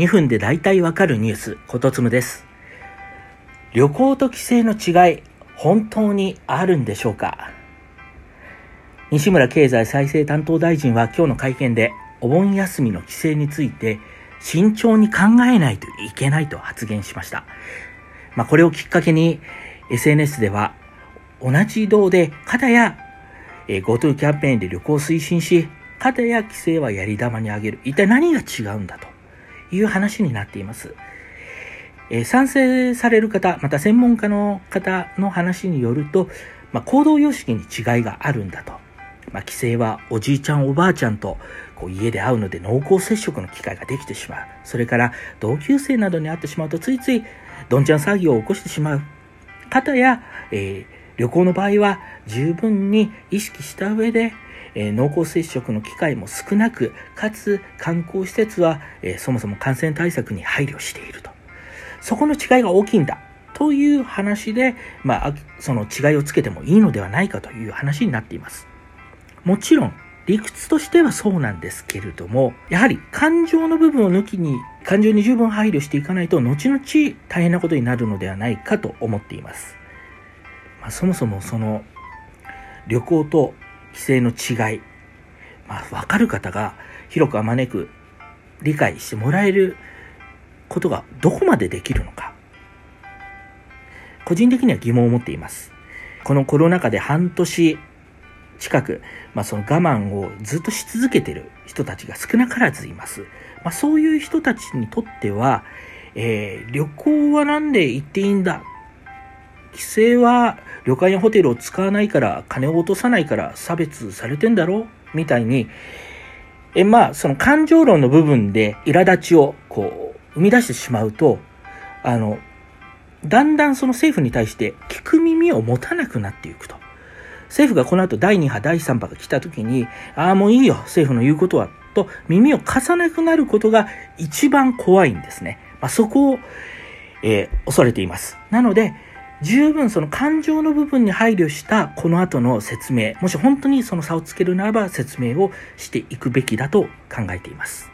2分で大体わかるニュース、ことつむです。旅行と帰省の違い、本当にあるんでしょうか？西村経済再生担当大臣は今日の会見で、お盆休みの帰省について、慎重に考えないといけないと発言しました。まあ、これをきっかけに、SNS では、同じ移動で、片や、えー、GoTo キャンペーンで旅行を推進し、片や規制はやり玉にあげる。一体何が違うんだという話になっています。えー、賛成される方、また専門家の方の話によると、まあ、行動様式に違いがあるんだと。まあ、規制はおじいちゃんおばあちゃんとこう家で会うので濃厚接触の機会ができてしまう。それから同級生などに会ってしまうとついついどんちゃん騒ぎを起こしてしまう。方や、えー、旅行の場合は十分に意識した上でえー、濃厚接触の機会も少なく、かつ観光施設は、えー、そもそも感染対策に配慮していると。そこの違いが大きいんだ。という話で、まあ、その違いをつけてもいいのではないかという話になっています。もちろん、理屈としてはそうなんですけれども、やはり感情の部分を抜きに、感情に十分配慮していかないと、後々大変なことになるのではないかと思っています。まあ、そもそもその、旅行と規制の違い、まあ、わかる方が広くあまねく理解してもらえることがどこまでできるのか。個人的には疑問を持っています。このコロナ禍で半年近く、まあ、その我慢をずっとし続けている人たちが少なからずいます。まあ、そういう人たちにとっては、えー、旅行はなんで行っていいんだ？規制は旅館やホテルを使わないから金を落とさないから差別されてんだろ？うみたいに、え、まあ、その感情論の部分で苛立ちをこう生み出してしまうと、あの、だんだんその政府に対して聞く耳を持たなくなっていくと。政府がこの後第2波、第3波が来た時に、ああ、もういいよ、政府の言うことは、と耳を貸さなくなることが一番怖いんですね。まあ、そこを、えー、恐れています。なので、十分その感情の部分に配慮したこの後の説明、もし本当にその差をつけるならば説明をしていくべきだと考えています。